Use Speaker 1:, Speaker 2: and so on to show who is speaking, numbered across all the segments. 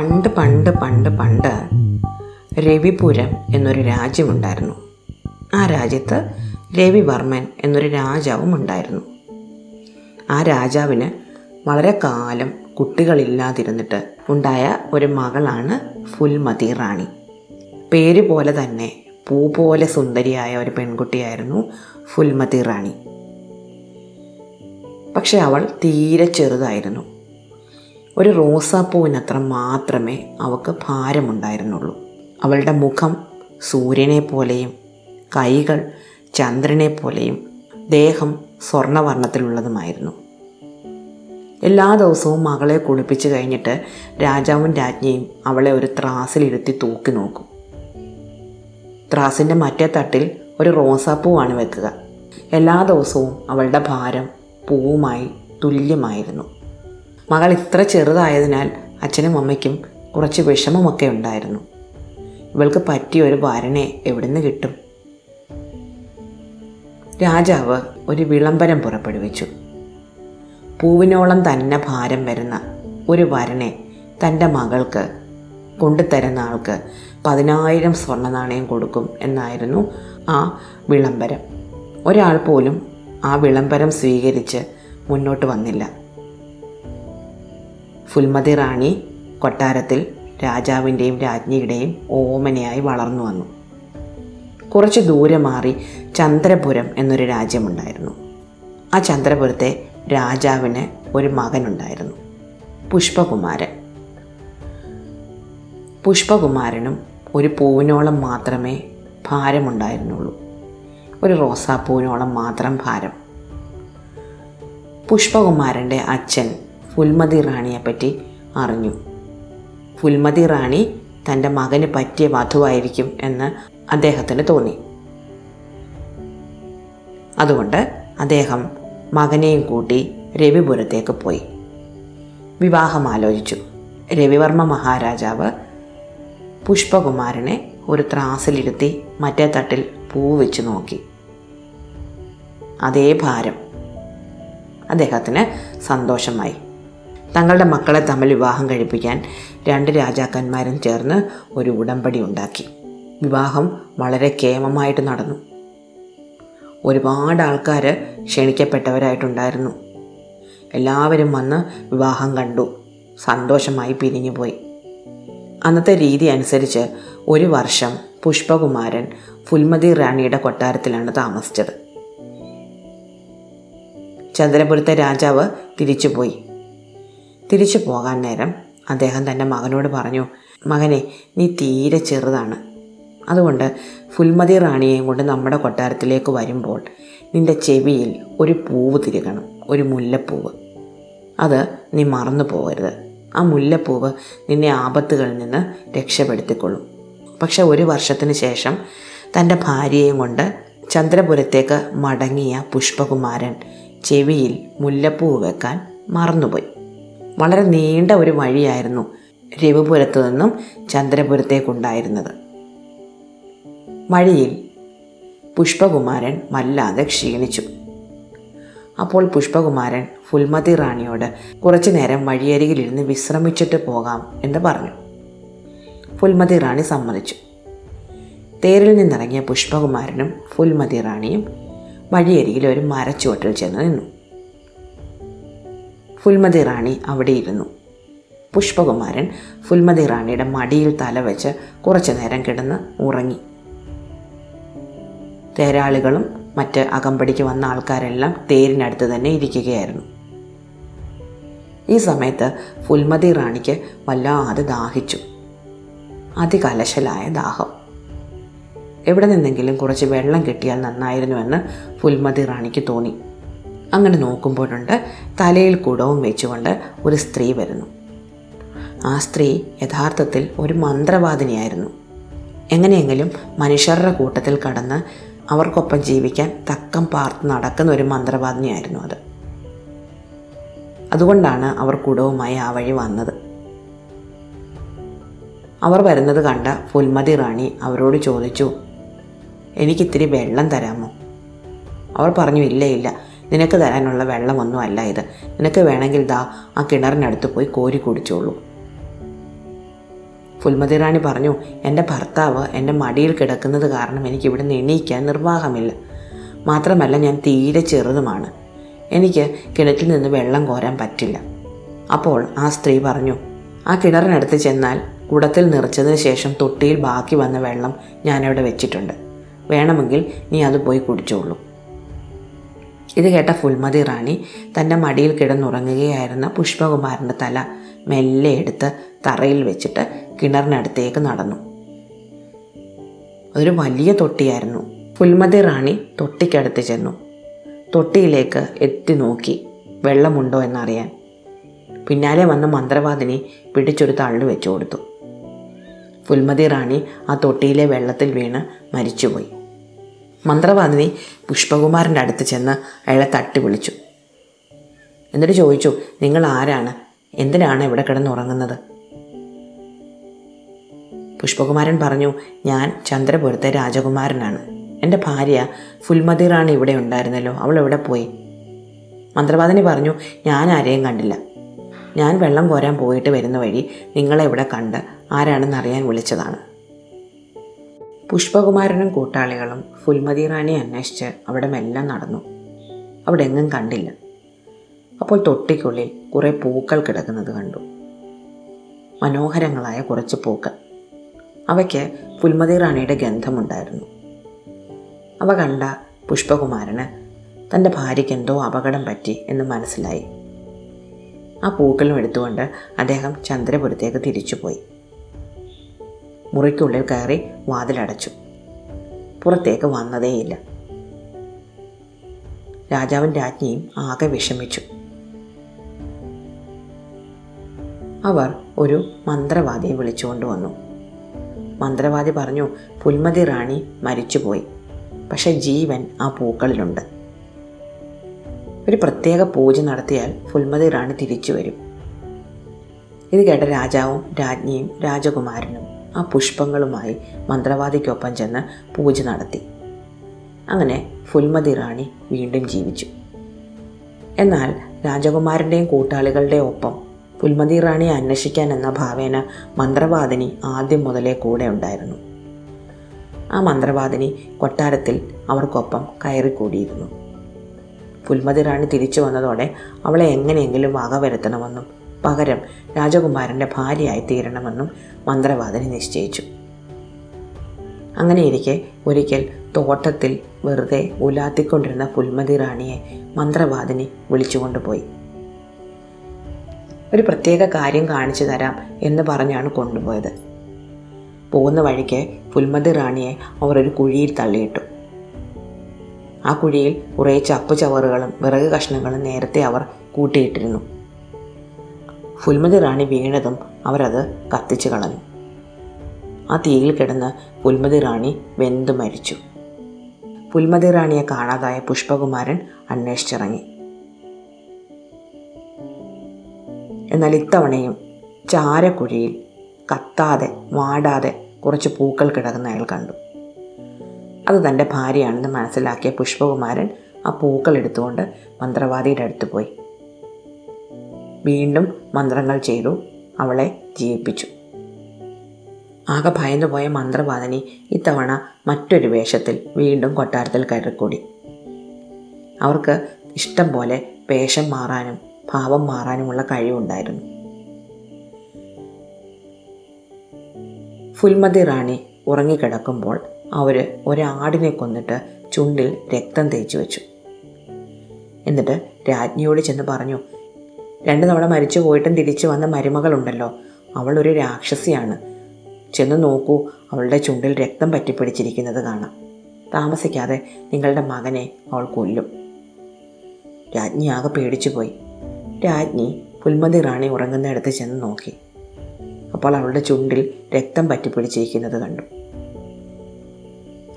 Speaker 1: പണ്ട് പണ്ട് പണ്ട് പണ്ട് രവിപുരം എന്നൊരു രാജ്യമുണ്ടായിരുന്നു. ആ രാജ്യത്ത് രവിവർമ്മൻ എന്നൊരു രാജാവും ഉണ്ടായിരുന്നു. ആ രാജാവിന് വളരെ കാലം കുട്ടികളില്ലാതിരുന്നിട്ട് ഉണ്ടായ ഒരു മകളാണ് ഫുൽമതി റാണി. പേര് പോലെ തന്നെ പൂ പോലെ സുന്ദരിയായ ഒരു പെൺകുട്ടിയായിരുന്നു ഫുൽമതി റാണി. പക്ഷെ അവൾ തീരെ ചെറുതായിരുന്നു. ഒരു റോസാപ്പൂവിനത്ര മാത്രമേ അവൾക്ക് ഭാരമുണ്ടായിരുന്നുള്ളൂ. അവളുടെ മുഖം സൂര്യനെ പോലെയും കൈകൾ ചന്ദ്രനെ പോലെയും ദേഹം സ്വർണവർണത്തിലുള്ളതുമായിരുന്നു എല്ലാ ദിവസവും മകളെ കുളിപ്പിച്ച് കഴിഞ്ഞിട്ട് രാജാവും രാജ്ഞിയും അവളെ ഒരു ത്രാസിലിരുത്തി തൂക്കി നോക്കും. ത്രാസിന്റെ മറ്റേ തട്ടിൽ ഒരു റോസാപ്പൂവാണ് വെക്കുക. എല്ലാ ദിവസവും അവളുടെ ഭാരം പൂവുമായി തുല്യമായിരുന്നു. മകൾ ഇത്ര ചെറുതായതിനാൽ അച്ഛനും അമ്മയ്ക്കും കുറച്ച് വിഷമമൊക്കെ ഉണ്ടായിരുന്നു. ഇവൾക്ക് പറ്റിയ ഒരു വരനെ എവിടുന്ന് കിട്ടും? രാജാവ് ഒരു വിളംബരം പുറപ്പെടുവിച്ചു. പൂവിനോളം തന്നെ ഭാരം വരുന്ന ഒരു വരനെ തന്റെ മകൾക്ക് കൊണ്ടുതരുന്ന ആൾക്ക് പതിനായിരം സ്വർണ നാണയം കൊടുക്കും എന്നായിരുന്നു ആ വിളംബരം. ഒരാൾ പോലും ആ വിളംബരം സ്വീകരിച്ച് മുന്നോട്ട് വന്നില്ല. ഫുൽമതി റാണി കൊട്ടാരത്തിൽ രാജാവിന്റെയും രാജ്ഞിയുടെയും ഓമനയായി വളർന്നു വന്നു. കുറച്ച് ദൂരെ മാറി ചന്ദ്രപുരം എന്നൊരു രാജ്യമുണ്ടായിരുന്നു. ആ ചന്ദ്രപുരത്തെ രാജാവിന് ഒരു മകനുണ്ടായിരുന്നു പുഷ്പകുമാരൻ. പുഷ്പകുമാരനും ഒരു പൂവിനോളം മാത്രമേ ഭാരമുണ്ടായിരുന്നുള്ളൂ. ഒരു റോസാപ്പൂവിനോളം മാത്രം ഭാരം. പുഷ്പകുമാരന്റെ അച്ഛൻ ഫുൽമതി റാണിയെപ്പറ്റി അറിഞ്ഞു. ഫുൽമതി റാണി തന്റെ മകന് പറ്റിയ വധുവായിരിക്കും എന്ന് അദ്ദേഹത്തിന് തോന്നി. അതുകൊണ്ട് അദ്ദേഹം മകനെയും കൂട്ടി രവിപുരത്തേക്ക് പോയി. വിവാഹം ആലോചിച്ചു. രവിവർമ്മ മഹാരാജാവ് പുഷ്പകുമാരനെ ഒരു ത്രാസിലിരുത്തി മറ്റേ തട്ടിൽ പൂ വെച്ച് നോക്കി. അതേ ഭാരം അദ്ദേഹത്തിന് സന്തോഷമായി. തങ്ങളുടെ മക്കളെ തമ്മിൽ വിവാഹം കഴിപ്പിക്കാൻ രണ്ട് രാജാക്കന്മാരും ചേർന്ന് ഒരു ഉടമ്പടി ഉണ്ടാക്കി. വിവാഹം വളരെ കേമമായിട്ട് നടന്നു. ഒരുപാട് ആൾക്കാർ ക്ഷണിക്കപ്പെട്ടവരായിട്ടുണ്ടായിരുന്നു. എല്ലാവരും വന്ന് വിവാഹം കണ്ടു. സന്തോഷമായി പിരിഞ്ഞുപോയി അന്നത്തെ രീതി അനുസരിച്ച് ഒരു വർഷം പുഷ്പകുമാരൻ ഫുൽമതി റാണിയുടെ കൊട്ടാരത്തിലാണ് താമസിച്ചത്. ചന്ദ്രപുരത്തെ രാജാവ് തിരിച്ചുപോയി. തിരിച്ചു പോകാൻ നേരം അദ്ദേഹം തന്റെ മകനോട് പറഞ്ഞു മകനെ നീ തീരെ ചെറുതാണ്. അതുകൊണ്ട് ഫുൽമതി റാണിയെയും കൊണ്ട് നമ്മുടെ കൊട്ടാരത്തിലേക്ക് വരുമ്പോൾ നിന്റെ ചെവിയിൽ ഒരു പൂവ് തിരുകണം ഒരു മുല്ലപ്പൂവ്. അത് നീ മറന്നു പോകരുത്. ആ മുല്ലപ്പൂവ് നിന്നെ ആപത്തുകളിൽ നിന്ന് രക്ഷപ്പെടുത്തിക്കൊള്ളും. പക്ഷെ ഒരു വർഷത്തിന് ശേഷം തന്റെ ഭാര്യയെയും കൊണ്ട് ചന്ദ്രപുരത്തേക്ക് മടങ്ങിയ പുഷ്പകുമാരൻ ചെവിയിൽ മുല്ലപ്പൂവ് വെക്കാൻ മറന്നുപോയി. വളരെ നീണ്ട ഒരു വഴിയായിരുന്നു രവിപുരത്തു നിന്നും ചന്ദ്രപുരത്തേക്കുണ്ടായിരുന്നത്. വഴിയിൽ പുഷ്പകുമാരൻ വല്ലാതെ ക്ഷീണിച്ചു. അപ്പോൾ പുഷ്പകുമാരൻ ഫുൽമതി റാണിയോട് കുറച്ചു നേരം വഴിയരികിലിരുന്ന് വിശ്രമിച്ചിട്ട് പോകാം എന്ന് പറഞ്ഞു. ഫുൽമതി റാണി സമ്മതിച്ചു. തേരിൽ നിന്നിറങ്ങിയ പുഷ്പകുമാരനും ഫുൽമതി റാണിയും വഴിയരികിൽ ഒരു മരച്ചുവട്ടിൽ ചെന്ന് നിന്നു. ഫുൽമതി റാണി അവിടെ ഇരുന്നു പുഷ്പകുമാരൻ ഫുൽമതി റാണിയുടെ മടിയിൽ തലവെച്ച് കുറച്ചു നേരം കിടന്ന് ഉറങ്ങി. തേരാളികളും മറ്റ് അകമ്പടിക്ക് വന്ന ആൾക്കാരെല്ലാം തേരിനടുത്ത് തന്നെ ഇരിക്കുകയായിരുന്നു. ഈ സമയത്ത് ഫുൽമതി റാണിക്ക് വല്ലാതെ ദാഹിച്ചു. അതികലശലായ ദാഹം. എവിടെ നിന്നെങ്കിലും കുറച്ച് വെള്ളം കിട്ടിയാൽ നന്നായിരുന്നുവെന്ന് ഫുൽമതി റാണിക്ക് തോന്നി. അങ്ങനെ നോക്കുമ്പോഴുണ്ട് തലയിൽ കുടവും വെച്ചുകൊണ്ട് ഒരു സ്ത്രീ വരുന്നു. ആ സ്ത്രീ യഥാർത്ഥത്തിൽ ഒരു മന്ത്രവാദിനിയായിരുന്നു. എങ്ങനെയെങ്കിലും മനുഷ്യരുടെ കൂട്ടത്തിൽ കടന്ന് അവർക്കൊപ്പം ജീവിക്കാൻ തക്കം പാർത്ത് നടക്കുന്ന ഒരു മന്ത്രവാദിനിയായിരുന്നു അത്. അതുകൊണ്ടാണ് അവർ കുടവുമായി ആ വഴി വന്നത്. അവർ വരുന്നത് കണ്ട ഫുൽമതി റാണി അവരോട് ചോദിച്ചു എനിക്കിത്തിരി വെള്ളം തരാമോ? അവർ പറഞ്ഞു ഇല്ല ഇല്ല. നിനക്ക് തരാനുള്ള വെള്ളമൊന്നും അല്ല ഇത്. നിനക്ക് വേണമെങ്കിൽ ദാ ആ കിണറിനടുത്ത് പോയി കോരി കുടിച്ചോളൂ. ഫുൽമതി റാണി പറഞ്ഞു എന്റെ ഭർത്താവ് എന്റെ മടിയിൽ കിടക്കുന്നത് കാരണം എനിക്ക് ഇവിടുന്ന് എണീക്കാൻ നിർവാഹമില്ല. മാത്രമല്ല ഞാൻ തീരെ ചെറുതുമാണ്. എനിക്ക് കിണറ്റിൽ നിന്ന് വെള്ളം കോരാൻ പറ്റില്ല. അപ്പോൾ ആ സ്ത്രീ പറഞ്ഞു ആ കിണറിനടുത്ത് ചെന്നാൽ കുടത്തിൽ നിറച്ചതിന് ശേഷം തൊട്ടിയിൽ ബാക്കി വന്ന വെള്ളം ഞാനവിടെ വെച്ചിട്ടുണ്ട്. വേണമെങ്കിൽ നീ അത് പോയി കുടിച്ചോളൂ. ഇത് കേട്ട ഫുൽമതി റാണി തന്റെ മടിയിൽ കിടന്നുറങ്ങുകയായിരുന്ന പുഷ്പകുമാരന്റെ തല മെല്ലെ എടുത്ത് തറയിൽ വെച്ചിട്ട് കിണറിനടുത്തേക്ക് നടന്നു. അതൊരു വലിയ തൊട്ടിയായിരുന്നു. ഫുൽമതി റാണി തൊട്ടിക്കടുത്ത് ചെന്നു. തൊട്ടിയിലേക്ക് എത്തി നോക്കി വെള്ളമുണ്ടോ എന്നറിയാൻ. പിന്നാലെ വന്ന മന്ത്രവാദിനി പിടിച്ചൊരു തള്ളു വെച്ചു കൊടുത്തു. ഫുൽമതി റാണി ആ തൊട്ടിയിലെ വെള്ളത്തിൽ വീണ് മരിച്ചുപോയി. മന്ത്രവാദിനി പുഷ്പകുമാരന്റെ അടുത്ത് ചെന്ന് അയാളെ തട്ടി വിളിച്ചു എന്നിട്ട് ചോദിച്ചു നിങ്ങൾ ആരാണ്? എന്തിനാണ് ഇവിടെ കിടന്നുറങ്ങുന്നത് പുഷ്പകുമാരൻ പറഞ്ഞു ഞാൻ ചന്ദ്രപുരത്തെ രാജകുമാരനാണ്. എന്റെ ഭാര്യ ഫുൽമതിറാണ് ഇവിടെ ഉണ്ടായിരുന്നല്ലോ അവൾ എവിടെ പോയി? മന്ത്രവാദിനി പറഞ്ഞു ഞാൻ ആരെയും കണ്ടില്ല. ഞാൻ വെള്ളം കോരാൻ പോയിട്ട് വരുന്ന വഴി നിങ്ങളെ ഇവിടെ കണ്ട് ആരാണെന്ന് അറിയാൻ വിളിച്ചതാണ്. പുഷ്പകുമാരനും കൂട്ടാളികളും ഫുൽമതി റാണി അന്വേഷിച്ച് അവിടെ മെല്ലാം നടന്നു. അവിടെ എങ്ങും കണ്ടില്ല. അപ്പോൾ തൊട്ടിക്കുള്ളിൽ കുറേ പൂക്കൾ കിടക്കുന്നത് കണ്ടു. മനോഹരങ്ങളായ കുറച്ച് പൂക്കൾ. അവയ്ക്ക് ഫുൽമതി റാണിയുടെ ഗന്ധമുണ്ടായിരുന്നു. അവ കണ്ട പുഷ്പകുമാരന് തന്റെ ഭാര്യയ്ക്ക് എന്തോ അപകടം പറ്റി എന്ന് മനസ്സിലായി. ആ പൂക്കളും എടുത്തുകൊണ്ട് അദ്ദേഹം ചന്ദ്രപുരത്തേക്ക് തിരിച്ചുപോയി. മുറിക്കുള്ളിൽ കയറി വാതിലടച്ചു. പുറത്തേക്ക് വന്നതേയില്ല. രാജാവും രാജ്ഞിയും ആകെ വിഷമിച്ചു. അവർ ഒരു മന്ത്രവാദിയെ വിളിച്ചുകൊണ്ട് വന്നു. മന്ത്രവാദി പറഞ്ഞു പുൽമതി റാണി മരിച്ചുപോയി. പക്ഷെ ജീവൻ ആ പൂക്കളിലുണ്ട്. ഒരു പ്രത്യേക പൂജ നടത്തിയാൽ ഫുൽമതി റാണി തിരിച്ചു വരും. ഇത് കേട്ട രാജാവും രാജ്ഞിയും രാജകുമാരനും ആ പുഷ്പങ്ങളുമായി മന്ത്രവാദിക്കൊപ്പം ചെന്ന് പൂജ നടത്തി. അങ്ങനെ ഫുൽമതി റാണി വീണ്ടും ജീവിച്ചു. എന്നാൽ രാജകുമാരന്റെയും കൂട്ടാളികളുടെയും ഒപ്പം പുൽമതി റാണിയെ അന്വേഷിക്കാൻ എന്ന ഭാവേന മന്ത്രവാദിനി ആദ്യം മുതലേ കൂടെ ഉണ്ടായിരുന്നു. ആ മന്ത്രവാദിനി കൊട്ടാരത്തിൽ അവർക്കൊപ്പം കയറിക്കൂടിയിരുന്നു. പുൽമതി റാണി തിരിച്ചു വന്നതോടെ അവളെ എങ്ങനെയെങ്കിലും വകവരുത്തണമെന്നും പകരം രാജകുമാരന്റെ ഭാര്യയായി തീരണമെന്നും മന്ത്രവാദിനി നിശ്ചയിച്ചു. അങ്ങനെയിരിക്കെ ഒരിക്കൽ തോട്ടത്തിൽ വെറുതെ ഉലാത്തിക്കൊണ്ടിരുന്ന പുൽമതി റാണിയെ മന്ത്രവാദിനി വിളിച്ചുകൊണ്ടുപോയി. ഒരു പ്രത്യേക കാര്യം കാണിച്ചു തരാം എന്ന് പറഞ്ഞാണ് കൊണ്ടുപോയത്. പോകുന്ന വഴിക്ക് പുൽമതി റാണിയെ അവർ ഒരു കുഴിയിൽ തള്ളിയിട്ടു. ആ കുഴിയിൽ കുറേ ചപ്പ് ചവറുകളും വിറക് കഷ്ണങ്ങളും നേരത്തെ അവർ കൂട്ടിയിട്ടിരുന്നു. പുൽമതി റാണി വീണതും അവരത് കത്തിച്ചു കളഞ്ഞു. ആ തീയിൽ കിടന്ന് പുൽമതി റാണി വെന്തു മരിച്ചു. പുൽമതി റാണിയെ കാണാതായ പുഷ്പകുമാരൻ അന്വേഷിച്ചിറങ്ങി. എന്നാൽ ഇത്തവണയും ചാരക്കുഴിയിൽ കത്താതെ വാടാതെ കുറച്ച് പൂക്കൾ കിടക്കുന്ന അയാൾ കണ്ടു. അത് തന്റെ ഭാര്യയാണെന്ന് മനസ്സിലാക്കിയ പുഷ്പകുമാരൻ ആ പൂക്കൾ എടുത്തുകൊണ്ട് മന്ത്രവാദിയുടെ അടുത്ത് പോയി. വീണ്ടും മന്ത്രങ്ങൾ ചെയ്തു. അവളെ ജീവിപ്പിച്ചു ആകെ ഭയന്നുപോയ മന്ത്രവാദിനി ഇത്തവണ മറ്റൊരു വേഷത്തിൽ വീണ്ടും കൊട്ടാരത്തിൽ കയറിക്കൂടി. അവർക്ക് ഇഷ്ടം പോലെ വേഷം മാറാനും ഭാവം മാറാനുമുള്ള കഴിവുണ്ടായിരുന്നു. ഫുൽമതി റാണി ഉറങ്ങിക്കിടക്കുമ്പോൾ അവർ ഒരാടിനെ കൊന്നിട്ട് ചുണ്ടിൽ രക്തം തേച്ചു വെച്ചു എന്നിട്ട് രാജ്ഞിയോട് ചെന്ന് പറഞ്ഞു രണ്ട് തവണ മരിച്ചു പോയിട്ടും തിരിച്ചു വന്ന മരുമകളുണ്ടല്ലോ. അവൾ ഒരു രാക്ഷസിയാണ്. ചെന്ന് നോക്കൂ അവളുടെ ചുണ്ടിൽ രക്തം പറ്റിപ്പിടിച്ചിരിക്കുന്നത് കാണാം. താമസിക്കാതെ നിങ്ങളുടെ മകനെ അവൾ കൊല്ലും. രാജ്ഞി ആകെ പേടിച്ചു പോയി രാജ്ഞി പുൽമതി റാണി ഉറങ്ങുന്നിടത്ത് ചെന്ന് നോക്കി. അപ്പോൾ അവളുടെ ചുണ്ടിൽ രക്തം പറ്റിപ്പിടിച്ചിരിക്കുന്നത് കണ്ടു.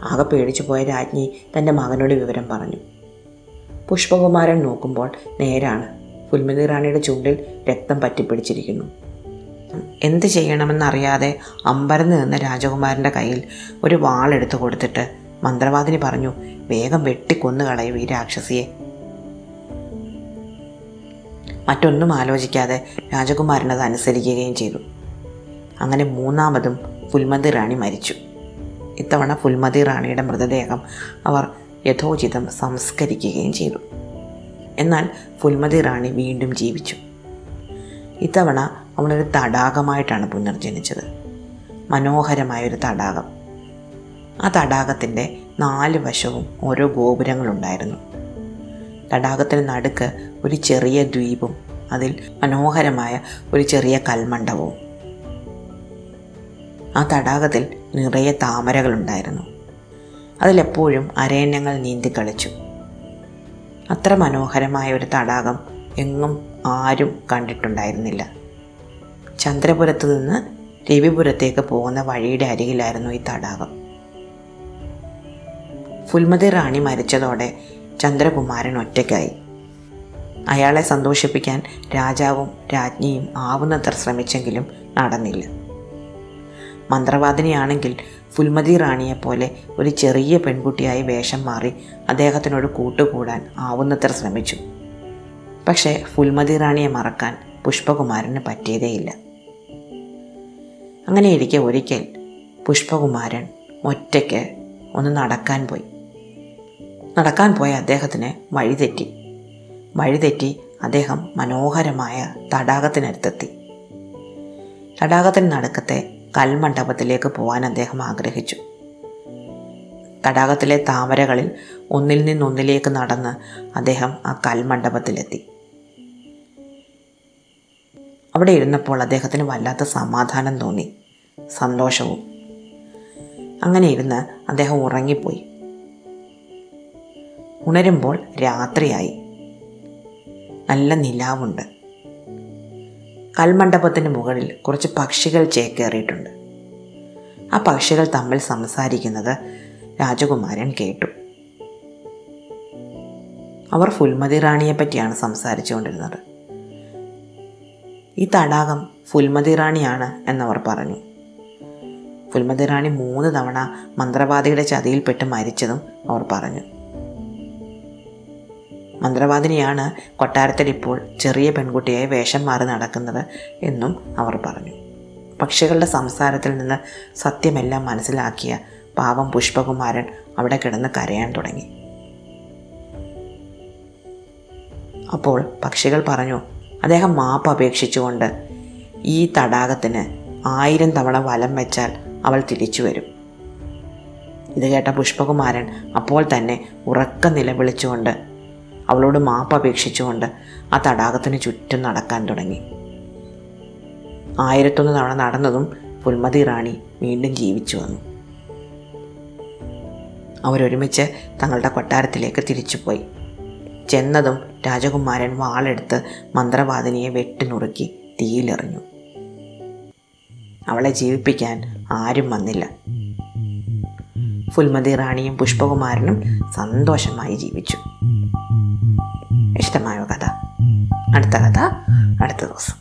Speaker 1: ആകെ പേടിച്ചു പോയ രാജ്ഞി തന്റെ മകനോട് വിവരം പറഞ്ഞു. പുഷ്പകുമാരൻ നോക്കുമ്പോൾ നേരാണ്. പുൽമതി റാണിയുടെ ചുണ്ടിൽ രക്തം പറ്റിപ്പിടിച്ചിരിക്കുന്നു. എന്ത് ചെയ്യണമെന്നറിയാതെ അമ്പരന്ന് നിന്ന രാജകുമാരന്റെ കയ്യിൽ ഒരു വാളെടുത്ത് കൊടുത്തിട്ട് മന്ത്രവാദിനി പറഞ്ഞു വേഗം വെട്ടിക്കൊന്നു കളയും ഈ രാക്ഷസിയെ. മറ്റൊന്നും ആലോചിക്കാതെ രാജകുമാരൻ അത് അനുസരിക്കുകയും ചെയ്തു. അങ്ങനെ മൂന്നാമതും ഫുൽമതി റാണി മരിച്ചു. ഇത്തവണ ഫുൽമതി റാണിയുടെ മൃതദേഹം അവർ യഥോചിതം സംസ്കരിക്കുകയും ചെയ്തു. എന്നാൽ ഫുൽമതി റാണി വീണ്ടും ജീവിച്ചു. ഇത്തവണ അവളൊരു തടാകമായിട്ടാണ് പുനർജനിച്ചത്. മനോഹരമായൊരു തടാകം. ആ തടാകത്തിന്റെ നാല് വശവും ഓരോ ഗോപുരങ്ങളുണ്ടായിരുന്നു. തടാകത്തിന് നടുക്ക് ഒരു ചെറിയ ദ്വീപും അതിൽ മനോഹരമായ ഒരു ചെറിയ കൽമണ്ഡപവും. ആ തടാകത്തിൽ നിറയെ താമരകളുണ്ടായിരുന്നു. അതിലെപ്പോഴും അരയന്നങ്ങൾ നീന്തി കളിച്ചു. അത്ര മനോഹരമായ ഒരു തടാകം എങ്ങും ആരും കണ്ടിട്ടുണ്ടായിരുന്നില്ല. ചന്ദ്രപുരത്തു നിന്ന് രവിപുരത്തേക്ക് പോകുന്ന വഴിയുടെ അരികിലായിരുന്നു ഈ തടാകം. ഫുൽമതി റാണി മരിച്ചതോടെ ചന്ദ്രകുമാരൻ ഒറ്റയ്ക്കായി. അയാളെ സന്തോഷിപ്പിക്കാൻ രാജാവും രാജ്ഞിയും ആവുന്നത്ര ശ്രമിച്ചെങ്കിലും നടന്നില്ല. മന്ത്രവാദിനിയാണെങ്കിൽ ഫുൽമതി റാണിയെപ്പോലെ ഒരു ചെറിയ പെൺകുട്ടിയായി വേഷം മാറി അദ്ദേഹത്തിനോട് കൂട്ടുകൂടാൻ ആവുന്നത്ര ശ്രമിച്ചു. പക്ഷേ ഫുൽമതി റാണിയെ മറക്കാൻ പുഷ്പകുമാരന് പറ്റിയതേയില്ല. അങ്ങനെയിരിക്കെ ഒരിക്കൽ പുഷ്പകുമാരൻ ഒറ്റയ്ക്ക് ഒന്ന് നടക്കാൻ പോയി. നടക്കാൻ പോയ അദ്ദേഹത്തിന് വഴിതെറ്റി. വഴിതെറ്റി അദ്ദേഹം മനോഹരമായ തടാകത്തിനടുത്തെത്തി. തടാകത്തിന് നടുക്കത്തെ കൽമണ്ഡപത്തിലേക്ക് പോകാൻ അദ്ദേഹം ആഗ്രഹിച്ചു. തടാകത്തിലെ താമരകളിൽ ഒന്നിൽ നിന്നൊന്നിലേക്ക് നടന്ന് അദ്ദേഹം ആ കൽമണ്ഡപത്തിലെത്തി. അവിടെ ഇരുന്നപ്പോൾ അദ്ദേഹത്തിന് വല്ലാത്ത സമാധാനം തോന്നി സന്തോഷവും. അങ്ങനെ ഇരുന്ന് അദ്ദേഹം ഉറങ്ങിപ്പോയി. ഉണരുമ്പോൾ രാത്രിയായി. നല്ല നിലാവുണ്ട്. കൽമണ്ഡപത്തിന് മുകളിൽ കുറച്ച് പക്ഷികൾ ചേക്കേറിയിട്ടുണ്ട്. ആ പക്ഷികൾ തമ്മിൽ സംസാരിക്കുന്നത് രാജകുമാരൻ കേട്ടു. അവർ ഫുൽമതി റാണിയെ പറ്റിയാണ് സംസാരിച്ചുകൊണ്ടിരുന്നത്. ഈ തടാകം ഫുൽമതി റാണിയാണ് എന്നവർ പറഞ്ഞു. ഫുൽമതി റാണി മൂന്ന് തവണ മന്ത്രവാദിയുടെ ചതിയിൽപ്പെട്ട് മരിച്ചതും അവർ പറഞ്ഞു. മന്ത്രവാദിനിയാണ് കൊട്ടാരത്തിൽ ഇപ്പോൾ ചെറിയ പെൺകുട്ടിയായി വേഷം മാറി നടക്കുന്നത് എന്നും അവർ പറഞ്ഞു. പക്ഷികളുടെ സംസാരത്തിൽ നിന്ന് സത്യമെല്ലാം മനസ്സിലാക്കിയ പാവം പുഷ്പകുമാരൻ അവിടെ കിടന്ന് കരയാൻ തുടങ്ങി. അപ്പോൾ പക്ഷികൾ പറഞ്ഞു അദ്ദേഹം മാപ്പ് അപേക്ഷിച്ചുകൊണ്ട് ഈ തടാകത്തിന് ആയിരം തവണ വലം വെച്ചാൽ അവൾ തിരിച്ചു വരും. ഇത് കേട്ട പുഷ്പകുമാരൻ അപ്പോൾ തന്നെ ഉറക്ക നിലവിളിച്ചുകൊണ്ട് അവളോട് മാപ്പ് അപേക്ഷിച്ചുകൊണ്ട് ആ തടാകത്തിന് ചുറ്റും നടക്കാൻ തുടങ്ങി. ആയിരത്തൊന്ന് തവണ നടന്നതും പുൽമതി റാണി വീണ്ടും ജീവിച്ചു വന്നു. അവരൊരുമിച്ച് തങ്ങളുടെ കൊട്ടാരത്തിലേക്ക് തിരിച്ചുപോയി. ചെന്നതും രാജകുമാരൻ വാളെടുത്ത് മന്ത്രവാദിനിയെ വെട്ടിനുറുക്കി തീയിലെറിഞ്ഞു. അവളെ ജീവിപ്പിക്കാൻ ആരും വന്നില്ല. ഫുൽമതി റാണിയും പുഷ്പകുമാരനും സന്തോഷമായി ജീവിച്ചു. ഇഷ്ടമായ കഥ? അടുത്ത കഥ അടുത്ത ദിവസം.